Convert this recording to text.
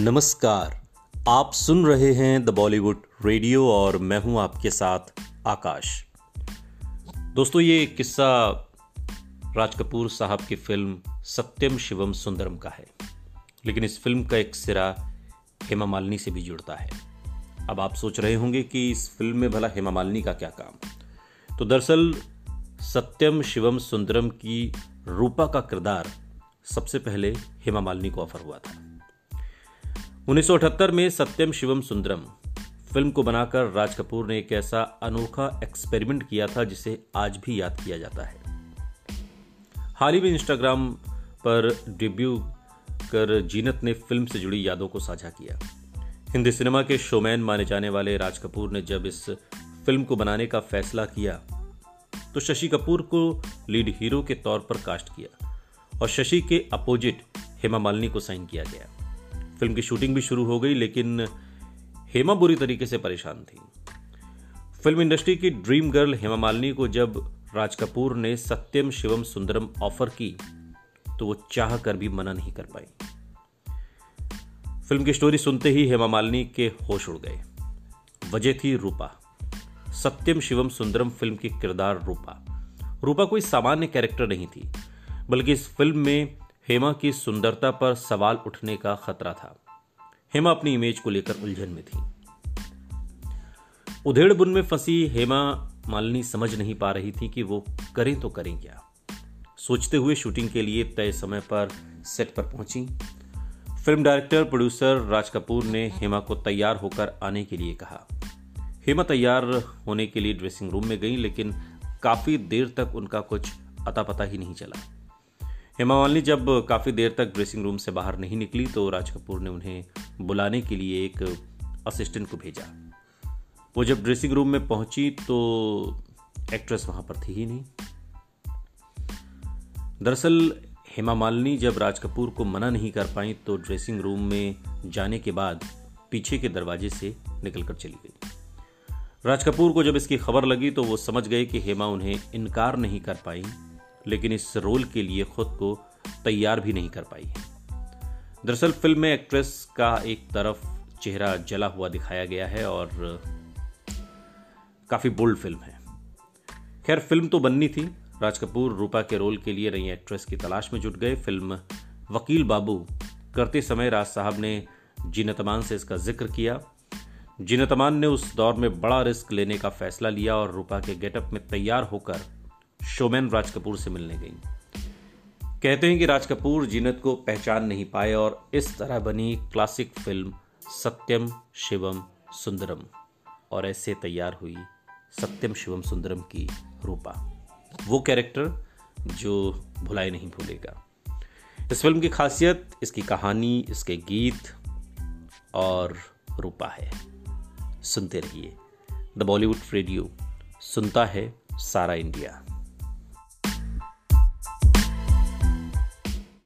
नमस्कार। आप सुन रहे हैं द बॉलीवुड रेडियो और मैं हूँ आपके साथ आकाश। दोस्तों, ये किस्सा राज कपूर साहब की फ़िल्म सत्यम शिवम सुंदरम का है। लेकिन इस फ़िल्म का एक सिरा हेमा मालिनी से भी जुड़ता है। अब आप सोच रहे होंगे कि इस फ़िल्म में भला हेमा मालिनी का क्या काम? तो दरअसल, सत्यम शिवम सुंदरम की रूपा का किरदार सबसे पहले हेमा मालिनी को ऑफ़र हुआ था। 1978 में सत्यम शिवम सुंदरम। फ़िल्म को बनाकर राज कपूर ने एक ऐसा अनोखा एक्सपेरिमेंट किया था जिसे आज भी याद किया जाता है। हाल ही में इंस्टाग्राम पर डेब्यू कर जीनत ने फ़िल्म से जुड़ी यादों को साझा किया। हिंदी सिनेमा के शोमैन माने जाने वाले राज कपूर ने जब इस फ़िल्म को बनाने का फैसला किया तो शशि कपूर को लीड हीरो के तौर पर कास्ट किया और शशि के अपोजिट हेमा मालिनी को साइन किया गया। फ़िल्म की शूटिंग भी शुरू हो गई, लेकिन हेमा बुरी तरीके से परेशान थी। फ़िल्म इंडस्ट्री की ड्रीम गर्ल हेमा मालिनी को जब राज कपूर ने सत्यम शिवम सुंदरम ऑफ़र की तो वो चाह कर भी मना नहीं कर पाई। फ़िल्म की स्टोरी सुनते ही हेमा मालिनी के होश उड़ गए। वजह थी रूपा। सत्यम शिवम सुंदरम फ़िल्म की किरदार रूपा। रूपा कोई सामान्य कैरेक्टर नहीं थी, बल्कि इस फ़िल्म में हेमा की सुंदरता पर सवाल उठने का खतरा था। हेमा अपनी इमेज को लेकर उलझन में थी। उधेड़ बुन में फंसी हेमा मालिनी समझ नहीं पा रही थी कि वो करें तो करें क्या। सोचते हुए शूटिंग के लिए तय समय पर सेट पर पहुँची। Film director, producer Raj Kapoor ने हेमा को तैयार होकर आने के लिए कहा। हेमा तैयार होने के लिए ड्रेसिंग रूम में गई, लेकिन काफ़ी देर तक उनका कुछ अता पता ही नहीं चला। हेमा मालिनी जब काफ़ी देर तक ड्रेसिंग रूम से बाहर नहीं निकली तो राज कपूर ने उन्हें बुलाने के लिए एक असिस्टेंट को भेजा। वो जब ड्रेसिंग रूम में पहुँची तो एक्ट्रेस वहाँ पर थी ही नहीं। दरअसल, हेमा मालिनी जब राज कपूर को मना नहीं कर पाई तो ड्रेसिंग रूम में जाने के बाद पीछे के दरवाजे से निकलकर चली गई। राज कपूर को जब इसकी खबर लगी तो वो समझ गए कि हेमा उन्हें इनकार नहीं कर पाई। लेकिन इस रोल के लिए खुद को तैयार भी नहीं कर पाई है। दरअसल फ़िल्म में एक्ट्रेस का एक तरफ़ चेहरा जला हुआ दिखाया गया है और काफ़ी बोल्ड फ़िल्म है। खैर, फ़िल्म तो बननी थी। राज कपूर, रूपा के रोल के लिए नई एक्ट्रेस की तलाश में जुट गए। फ़िल्म वकील बाबू करते समय राज साहब ने जीनतमान से इसका ज़िक्र किया। जीनतमान ने उस दौर में बड़ा रिस्क लेने का फैसला लिया और रूपा के गेटअप में तैयार होकर शोमैन राज कपूर से मिलने गई। कहते हैं कि राज कपूर जीनत को पहचान नहीं पाए और इस तरह बनी क्लासिक फ़िल्म सत्यम शिवम सुंदरम और ऐसे तैयार हुई सत्यम शिवम सुंदरम की रूपा। वो कैरेक्टर जो भुलाए नहीं भूलेगा। इस फ़िल्म की खासियत, इसकी कहानी, इसके गीत और रूपा है। सुनते रहिए। द बॉलीवुड रेडियो, सुनता है सारा इंडिया।